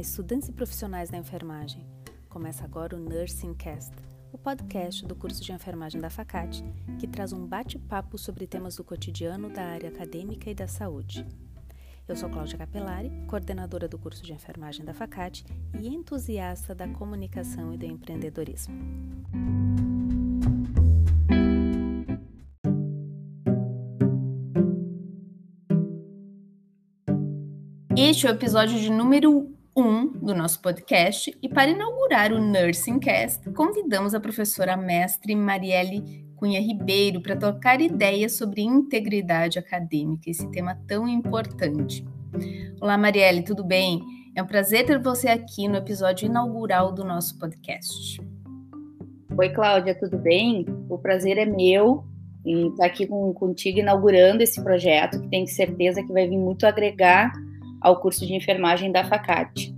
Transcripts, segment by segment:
Estudantes e profissionais da enfermagem. Começa agora o Nursing Cast, o podcast do curso de enfermagem da Facate, que traz um bate-papo sobre temas do cotidiano da área acadêmica e da saúde. Eu sou Cláudia Capelari, coordenadora do curso de enfermagem da Facate e entusiasta da comunicação e do empreendedorismo. Este é o episódio de número 1 um do nosso podcast e para inaugurar o Nursing Cast, convidamos a professora mestre Marielle Cunha Ribeiro para tocar ideias sobre integridade acadêmica, esse tema tão importante. Olá, Marielle, tudo bem? É um prazer ter você aqui no episódio inaugural do nosso podcast. Oi, Cláudia, tudo bem? O prazer é meu em estar aqui com, contigo inaugurando esse projeto, que tenho certeza que vai vir muito agregar ao curso de enfermagem da Facate.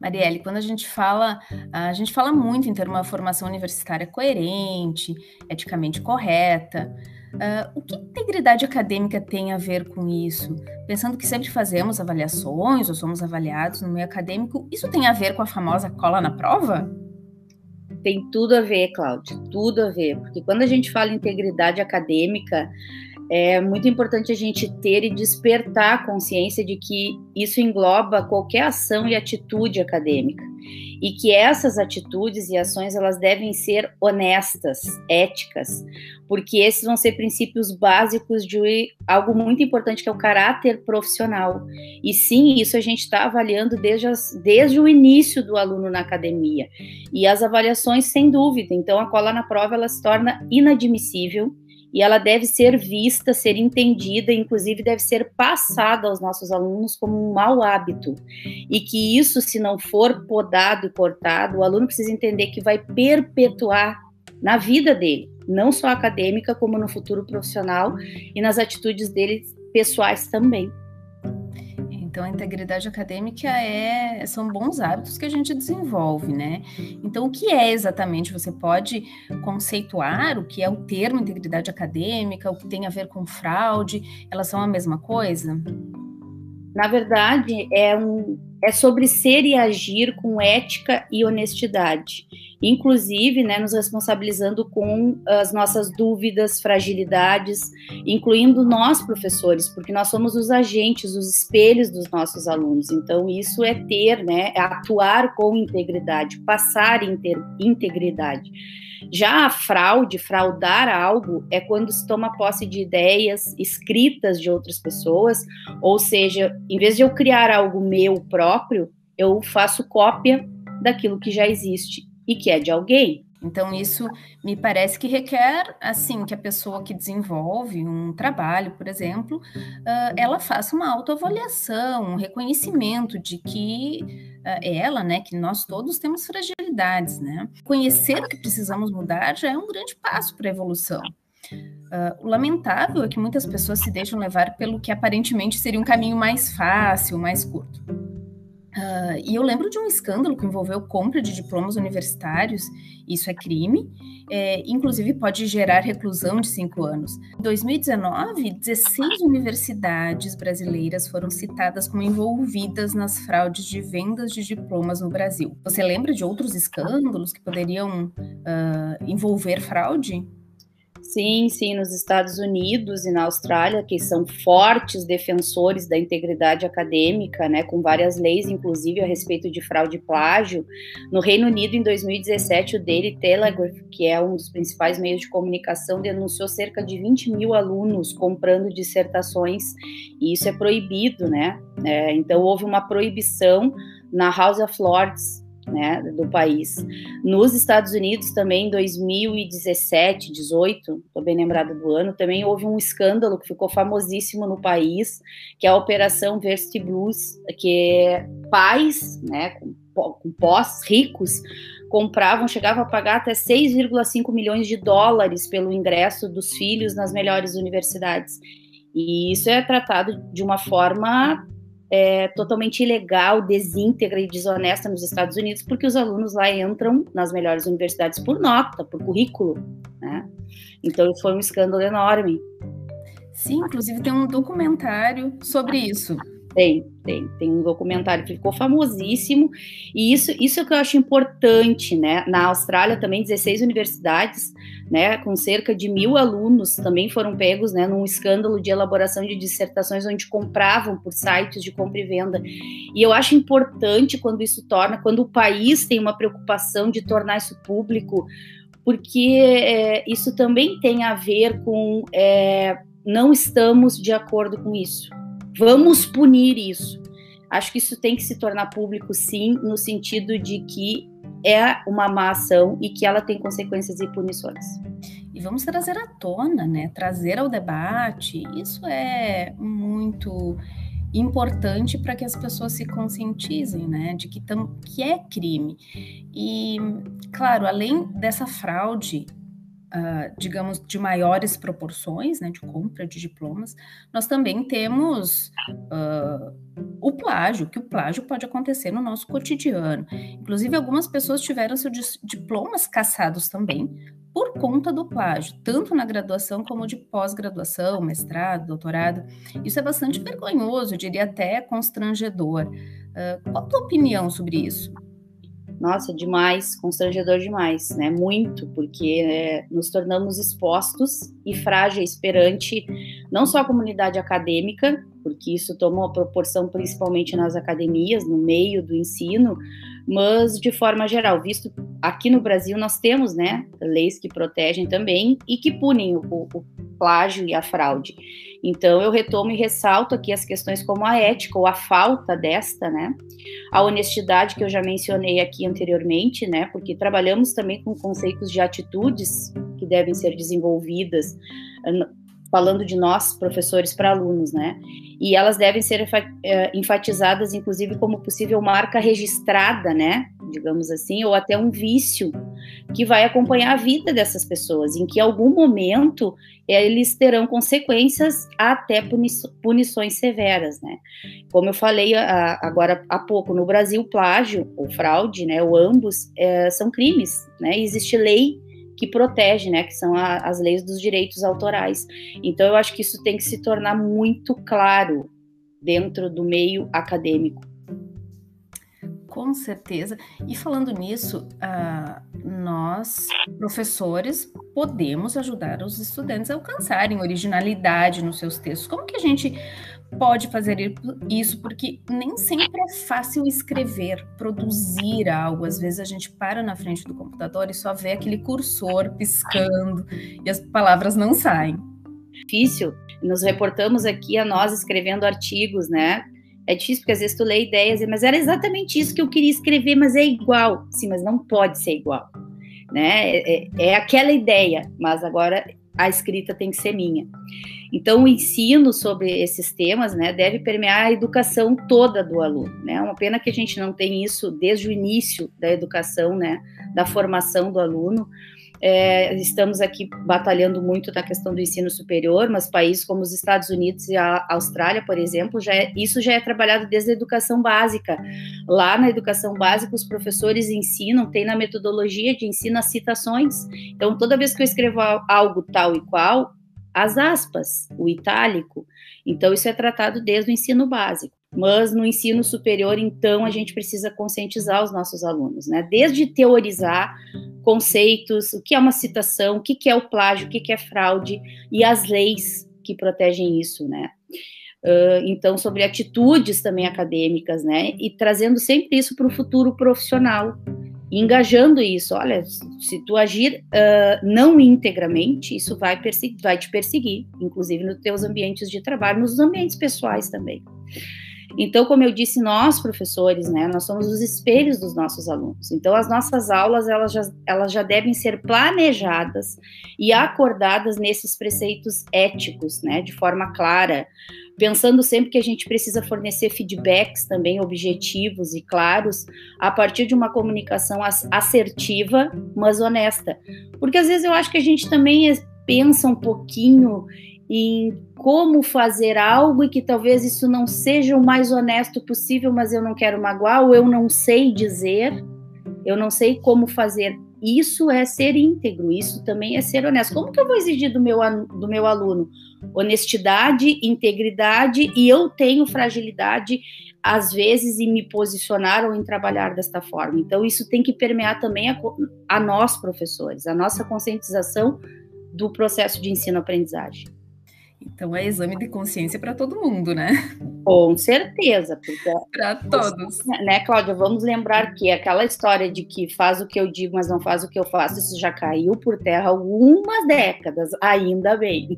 Marielle, quando a gente fala, a gente fala muito em ter uma formação universitária coerente, eticamente correta. Uh, o que integridade acadêmica tem a ver com isso? Pensando que sempre fazemos avaliações ou somos avaliados no meio acadêmico, isso tem a ver com a famosa cola na prova? Tem tudo a ver, Cláudia, tudo a ver, porque quando a gente fala em integridade acadêmica, é muito importante a gente ter e despertar a consciência de que isso engloba qualquer ação e atitude acadêmica e que essas atitudes e ações elas devem ser honestas, éticas, porque esses vão ser princípios básicos de algo muito importante que é o caráter profissional. E sim, isso a gente está avaliando desde, as, desde o início do aluno na academia. E as avaliações, sem dúvida. Então, a cola na prova ela se torna inadmissível e ela deve ser vista, ser entendida, inclusive deve ser passada aos nossos alunos como um mau hábito. E que isso, se não for podado e cortado, o aluno precisa entender que vai perpetuar na vida dele, não só acadêmica, como no futuro profissional e nas atitudes dele pessoais também. Então, a integridade acadêmica é, são bons hábitos que a gente desenvolve, né? Então, o que é exatamente? Você pode conceituar o que é o termo integridade acadêmica, o que tem a ver com fraude? Elas são a mesma coisa? Na verdade, é, um, é sobre ser e agir com ética e honestidade inclusive né, nos responsabilizando com as nossas dúvidas, fragilidades, incluindo nós, professores, porque nós somos os agentes, os espelhos dos nossos alunos. Então, isso é ter, né, é atuar com integridade, passar integridade. Já a fraude, fraudar algo, é quando se toma posse de ideias escritas de outras pessoas, ou seja, em vez de eu criar algo meu próprio, eu faço cópia daquilo que já existe e que é de alguém. Então, isso me parece que requer, assim, que a pessoa que desenvolve um trabalho, por exemplo, uh, ela faça uma autoavaliação, um reconhecimento de que uh, ela, né, que nós todos temos fragilidades, né? Conhecer o que precisamos mudar já é um grande passo para a evolução. Uh, o lamentável é que muitas pessoas se deixam levar pelo que aparentemente seria um caminho mais fácil, mais curto. Uh, e eu lembro de um escândalo que envolveu compra de diplomas universitários, isso é crime, é, inclusive pode gerar reclusão de cinco anos. Em 2019, 16 universidades brasileiras foram citadas como envolvidas nas fraudes de vendas de diplomas no Brasil. Você lembra de outros escândalos que poderiam uh, envolver fraude? Sim, sim, nos Estados Unidos e na Austrália, que são fortes defensores da integridade acadêmica, né, com várias leis, inclusive a respeito de fraude e plágio. No Reino Unido, em 2017, o Daily Telegraph, que é um dos principais meios de comunicação, denunciou cerca de 20 mil alunos comprando dissertações, e isso é proibido, né? É, então, houve uma proibição na House of Lords né, do país. Nos Estados Unidos também, em 2017, 18, estou bem lembrada do ano, também houve um escândalo que ficou famosíssimo no país, que é a Operação Varsity Blues, que pais, né, com, com pós ricos, compravam, chegavam a pagar até 6,5 milhões de dólares pelo ingresso dos filhos nas melhores universidades. E isso é tratado de uma forma é, totalmente ilegal, desíntegra e desonesta nos Estados Unidos, porque os alunos lá entram nas melhores universidades por nota, por currículo, né? Então foi um escândalo enorme. Sim, inclusive tem um documentário sobre isso. Tem, tem, tem um documentário que ficou famosíssimo, e isso, isso é que eu acho importante, né? Na Austrália também 16 universidades, né, com cerca de mil alunos, também foram pegos, né, num escândalo de elaboração de dissertações onde compravam por sites de compra e venda. E eu acho importante quando isso torna, quando o país tem uma preocupação de tornar isso público, porque é, isso também tem a ver com é, não estamos de acordo com isso Vamos punir isso. Acho que isso tem que se tornar público, sim, no sentido de que é uma má ação e que ela tem consequências e punições. E vamos trazer à tona, né? Trazer ao debate. Isso é muito importante para que as pessoas se conscientizem, né, de que, tam, que é crime. E, claro, além dessa fraude uh, digamos, de maiores proporções, né, de compra de diplomas, nós também temos uh, o plágio, que o plágio pode acontecer no nosso cotidiano. Inclusive, algumas pessoas tiveram seus diplomas cassados também por conta do plágio, tanto na graduação como de pós-graduação, mestrado, doutorado. Isso é bastante vergonhoso, eu diria até constrangedor. Uh, qual a tua opinião sobre isso? Nossa, demais, constrangedor demais, né? Muito, porque é, nos tornamos expostos e frágeis perante não só a comunidade acadêmica, porque isso toma uma proporção principalmente nas academias, no meio do ensino, mas de forma geral, visto aqui no Brasil nós temos, né, leis que protegem também e que punem o, o plágio e a fraude. Então, eu retomo e ressalto aqui as questões como a ética ou a falta desta, né? A honestidade que eu já mencionei aqui anteriormente, né? Porque trabalhamos também com conceitos de atitudes que devem ser desenvolvidas, falando de nós, professores, para alunos, né? E elas devem ser eh, enfatizadas, inclusive, como possível marca registrada, né? Digamos assim, ou até um vício que vai acompanhar a vida dessas pessoas, em que em algum momento eles terão consequências até punições severas, né? Como eu falei agora há pouco, no Brasil, plágio ou fraude, né, ou ambos, é, são crimes, né? Existe lei que protege, né, que são a, as leis dos direitos autorais. Então, eu acho que isso tem que se tornar muito claro dentro do meio acadêmico. Com certeza. E falando nisso, uh, nós, professores, podemos ajudar os estudantes a alcançarem originalidade nos seus textos. Como que a gente pode fazer isso? Porque nem sempre é fácil escrever, produzir algo. Às vezes a gente para na frente do computador e só vê aquele cursor piscando e as palavras não saem. Difícil. Nos reportamos aqui a nós escrevendo artigos, né? É difícil porque às vezes tu lê ideias, mas era exatamente isso que eu queria escrever, mas é igual. Sim, mas não pode ser igual. Né? É, é, é aquela ideia, mas agora a escrita tem que ser minha. Então, o ensino sobre esses temas né, deve permear a educação toda do aluno. Né? É uma pena que a gente não tem isso desde o início da educação, né, da formação do aluno, é, estamos aqui batalhando muito na questão do ensino superior, mas países como os Estados Unidos e a Austrália, por exemplo, já é, isso já é trabalhado desde a educação básica. Lá na educação básica, os professores ensinam, tem na metodologia de ensino as citações. Então, toda vez que eu escrevo algo tal e qual, as aspas, o itálico. Então, isso é tratado desde o ensino básico. Mas no ensino superior, então, a gente precisa conscientizar os nossos alunos, né? Desde teorizar conceitos, o que é uma citação, o que é o plágio, o que é fraude e as leis que protegem isso, né? Uh, então, sobre atitudes também acadêmicas, né? E trazendo sempre isso para o futuro profissional, engajando isso. Olha, se tu agir uh, não integramente, isso vai, vai te perseguir, inclusive nos teus ambientes de trabalho, nos ambientes pessoais também. Então, como eu disse, nós professores, né, nós somos os espelhos dos nossos alunos. Então, as nossas aulas, elas já, elas já devem ser planejadas e acordadas nesses preceitos éticos, né, de forma clara, pensando sempre que a gente precisa fornecer feedbacks também objetivos e claros a partir de uma comunicação assertiva, mas honesta. Porque às vezes eu acho que a gente também pensa um pouquinho em como fazer algo e que talvez isso não seja o mais honesto possível, mas eu não quero magoar, ou eu não sei dizer, eu não sei como fazer isso é ser íntegro, isso também é ser honesto. Como que eu vou exigir do meu, do meu aluno honestidade, integridade e eu tenho fragilidade às vezes em me posicionar ou em trabalhar desta forma? Então isso tem que permear também a, a nós professores, a nossa conscientização do processo de ensino-aprendizagem. Então é exame de consciência para todo mundo, né? Com certeza, para todos. Né, Cláudia? Vamos lembrar que aquela história de que faz o que eu digo, mas não faz o que eu faço, isso já caiu por terra algumas décadas, ainda bem.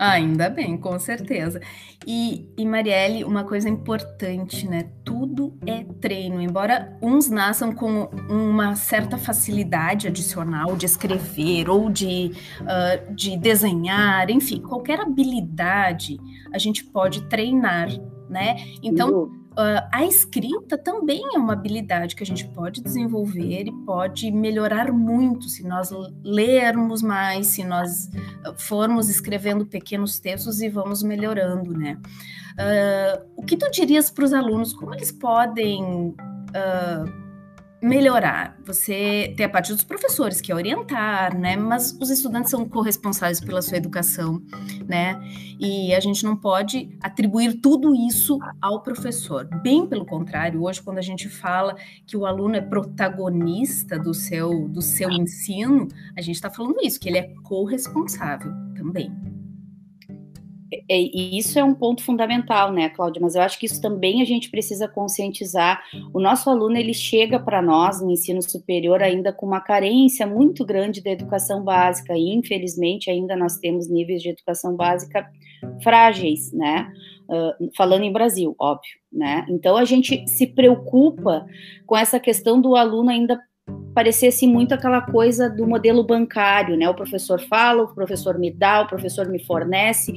Ainda bem, com certeza. E, e Marielle, uma coisa importante, né? Tudo é treino. Embora uns nasçam com uma certa facilidade adicional de escrever ou de, uh, de desenhar, enfim, qualquer habilidade a gente pode treinar, né? Então, Uh, a escrita também é uma habilidade que a gente pode desenvolver e pode melhorar muito se nós lermos mais, se nós formos escrevendo pequenos textos e vamos melhorando, né? Uh, o que tu dirias para os alunos? Como eles podem uh, melhorar. Você tem a parte dos professores, que é orientar, né? Mas os estudantes são corresponsáveis pela sua educação, né? E a gente não pode atribuir tudo isso ao professor. Bem pelo contrário, hoje quando a gente fala que o aluno é protagonista do seu do seu ensino, a gente está falando isso, que ele é corresponsável também. É, e isso é um ponto fundamental, né, Cláudia? Mas eu acho que isso também a gente precisa conscientizar. O nosso aluno ele chega para nós no ensino superior ainda com uma carência muito grande da educação básica e infelizmente ainda nós temos níveis de educação básica frágeis, né? Uh, falando em Brasil, óbvio, né? Então a gente se preocupa com essa questão do aluno ainda parecesse muito aquela coisa do modelo bancário, né? O professor fala, o professor me dá, o professor me fornece.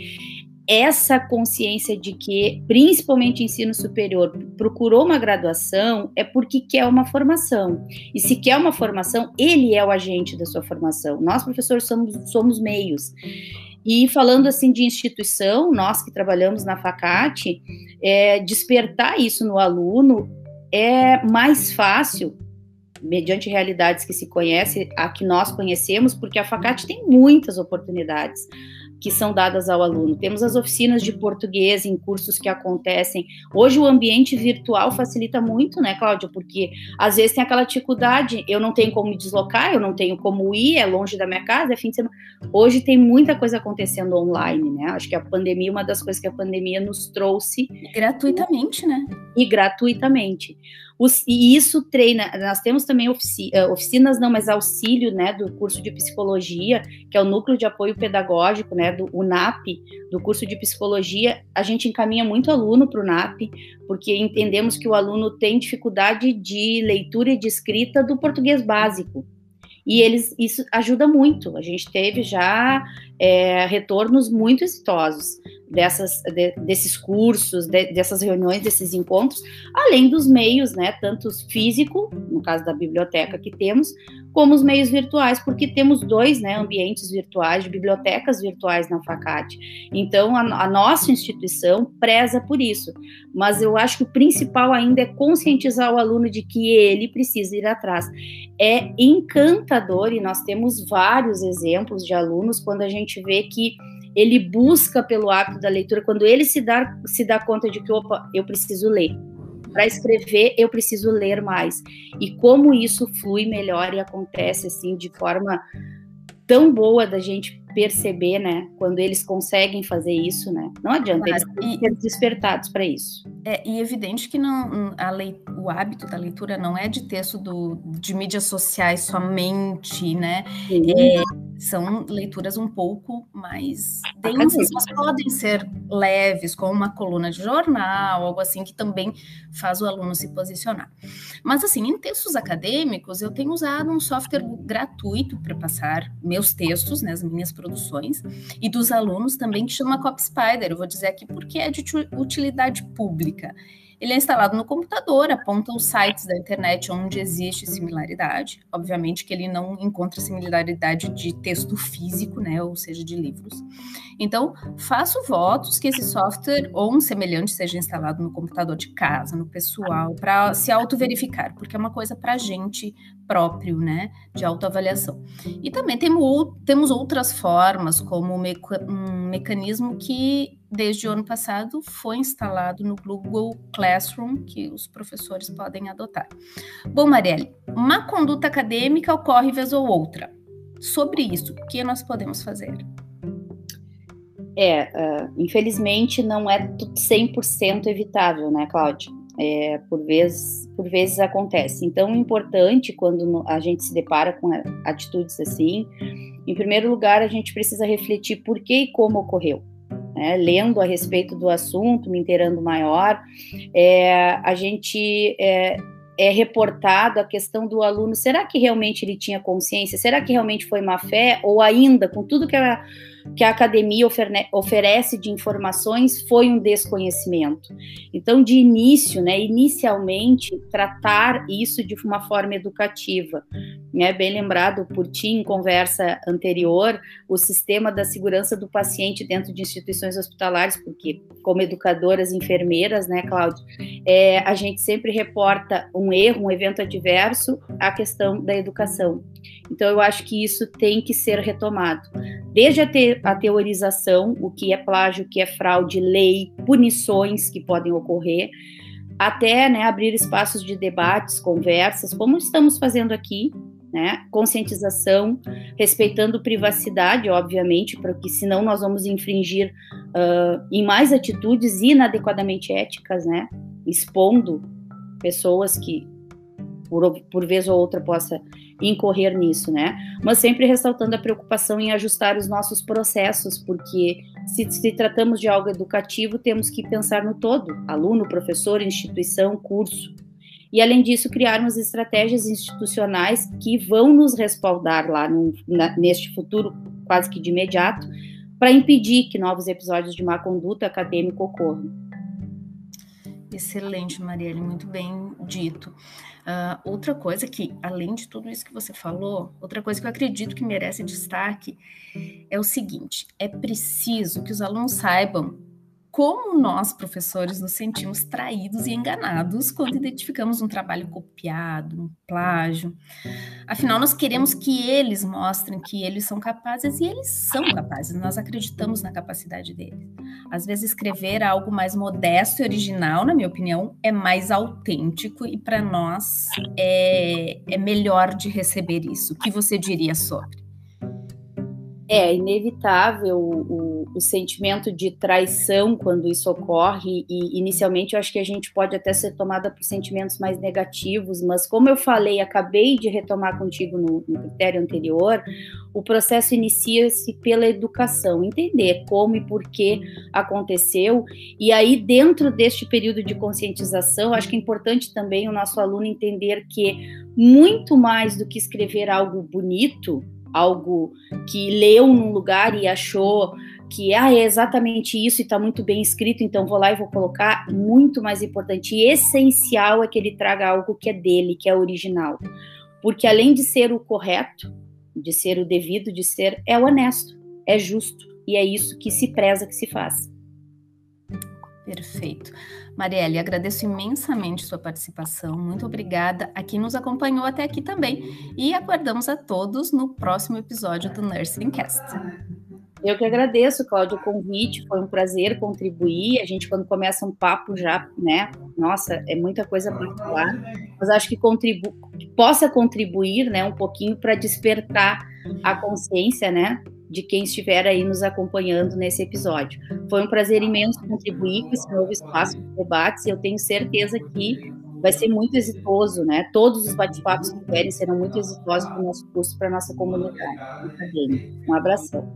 Essa consciência de que, principalmente ensino superior, procurou uma graduação é porque quer uma formação. E se quer uma formação, ele é o agente da sua formação. Nós, professores, somos, somos meios. E falando assim de instituição, nós que trabalhamos na FACAT, é, despertar isso no aluno é mais fácil mediante realidades que se conhece, a que nós conhecemos, porque a FACAT tem muitas oportunidades que são dadas ao aluno. Temos as oficinas de português em cursos que acontecem. Hoje o ambiente virtual facilita muito, né, Cláudia? Porque às vezes tem aquela dificuldade, eu não tenho como me deslocar, eu não tenho como ir, é longe da minha casa, é fim de semana. Hoje tem muita coisa acontecendo online, né? Acho que a pandemia, uma das coisas que a pandemia nos trouxe. Gratuitamente, né? E gratuitamente. Os, e isso treina. Nós temos também ofici, eh, oficinas, não, mas auxílio, né, do curso de psicologia, que é o núcleo de apoio pedagógico, né, do UNAP, do curso de psicologia. A gente encaminha muito aluno para o UNAP, porque entendemos que o aluno tem dificuldade de leitura e de escrita do português básico. E eles isso ajuda muito. A gente teve já é, retornos muito exitosos dessas, de, desses cursos, de, dessas reuniões, desses encontros, além dos meios, né, tanto físico, no caso da biblioteca que temos, como os meios virtuais, porque temos dois né, ambientes virtuais, bibliotecas virtuais na FACAT. Então, a, a, nossa instituição preza por isso, mas eu acho que o principal ainda é conscientizar o aluno de que ele precisa ir atrás. É encantador, e nós temos vários exemplos de alunos, quando a gente vê que ele busca pelo hábito da leitura, quando ele se dá, se dá conta de que, opa, eu preciso ler. Para escrever, eu preciso ler mais. E como isso flui melhor e acontece assim de forma tão boa da gente perceber, né, quando eles conseguem fazer isso, né? Não adianta, claro. eles têm que ser despertados para isso. É, e evidente que não, a lei, o hábito da leitura não é de texto do, de mídias sociais somente, né? É, são leituras um pouco mais densas, mas podem ser leves, como uma coluna de jornal, algo assim que também faz o aluno se posicionar. Mas assim, em textos acadêmicos, eu tenho usado um software gratuito para passar meus textos, né, as minhas produções, e dos alunos também, que chama CopSpider. Eu vou dizer aqui porque é de utilidade pública. Ele é instalado no computador, aponta os sites da internet onde existe similaridade. Obviamente que ele não encontra similaridade de texto físico, né, ou seja, de livros. Então, faço votos que esse software ou um semelhante seja instalado no computador de casa, no pessoal, para se auto-verificar, porque é uma coisa para a gente, próprio, né, de autoavaliação. E também temos, temos outras formas, como um mecanismo que desde o ano passado foi instalado no Google Classroom, que os professores podem adotar. Bom, Marielle, uma conduta acadêmica ocorre vez ou outra. Sobre isso, o que nós podemos fazer? É, uh, infelizmente não é 100% evitável, né, Cláudia? É, por, vezes, por vezes acontece. Então, é importante quando a gente se depara com atitudes assim, em primeiro lugar, a gente precisa refletir por que e como ocorreu. Né? Lendo a respeito do assunto, me inteirando maior, é, a gente é, é reportado a questão do aluno: será que realmente ele tinha consciência? Será que realmente foi má fé? Ou ainda, com tudo que a que a academia oferece de informações foi um desconhecimento. Então, de início, né, inicialmente, tratar isso de uma forma educativa. Né, bem lembrado por ti em conversa anterior, o sistema da segurança do paciente dentro de instituições hospitalares, porque como educadoras, enfermeiras, né, Cláudia, é, a gente sempre reporta um erro, um evento adverso, a questão da educação. Então, eu acho que isso tem que ser retomado. Desde a, te a teorização, o que é plágio, o que é fraude, lei, punições que podem ocorrer, até né, abrir espaços de debates, conversas, como estamos fazendo aqui, né? Conscientização, respeitando privacidade, obviamente, porque senão nós vamos infringir uh, em mais atitudes inadequadamente éticas, né? Expondo pessoas que por, por vez ou outra possa incorrer nisso, né? Mas sempre ressaltando a preocupação em ajustar os nossos processos, porque se, se tratamos de algo educativo, temos que pensar no todo: aluno, professor, instituição, curso. E além disso, criarmos estratégias institucionais que vão nos respaldar lá no, na, neste futuro quase que de imediato, para impedir que novos episódios de má conduta acadêmica ocorram. Excelente, Marielle, muito bem dito. Uh, outra coisa que, além de tudo isso que você falou, outra coisa que eu acredito que merece destaque é o seguinte: é preciso que os alunos saibam como nós, professores, nos sentimos traídos e enganados quando identificamos um trabalho copiado, um plágio. Afinal, nós queremos que eles mostrem que eles são capazes e eles são capazes, nós acreditamos na capacidade deles. Às vezes, escrever algo mais modesto e original, na minha opinião, é mais autêntico e para nós é, é melhor de receber isso. O que você diria sobre? É inevitável o, o, sentimento de traição quando isso ocorre, e inicialmente eu acho que a gente pode até ser tomada por sentimentos mais negativos, mas como eu falei, acabei de retomar contigo no, no critério anterior, o processo inicia-se pela educação, entender como e por que aconteceu, e aí dentro deste período de conscientização, acho que é importante também o nosso aluno entender que muito mais do que escrever algo bonito, algo que leu num lugar e achou que ah, é exatamente isso e está muito bem escrito, então vou lá e vou colocar. Muito mais importante e essencial é que ele traga algo que é dele, que é original. Porque além de ser o correto, de ser o devido, de ser, é honesto, é justo. E é isso que se preza que se faz. Perfeito. Marielle, agradeço imensamente sua participação. Muito obrigada a quem nos acompanhou até aqui também. E aguardamos a todos no próximo episódio do Nursing Cast. Eu que agradeço, Cláudio, o convite. Foi um prazer contribuir. A gente, quando começa um papo já, né? Nossa, é muita coisa para falar. Mas acho que contribu possa contribuir, né, um pouquinho para despertar a consciência, né, de quem estiver aí nos acompanhando nesse episódio. Foi um prazer imenso contribuir com esse novo espaço de debates e eu tenho certeza que vai ser muito exitoso, né? Todos os bate-papos que tiverem serão muito exitosos para o nosso curso, para a nossa comunidade. Um abração.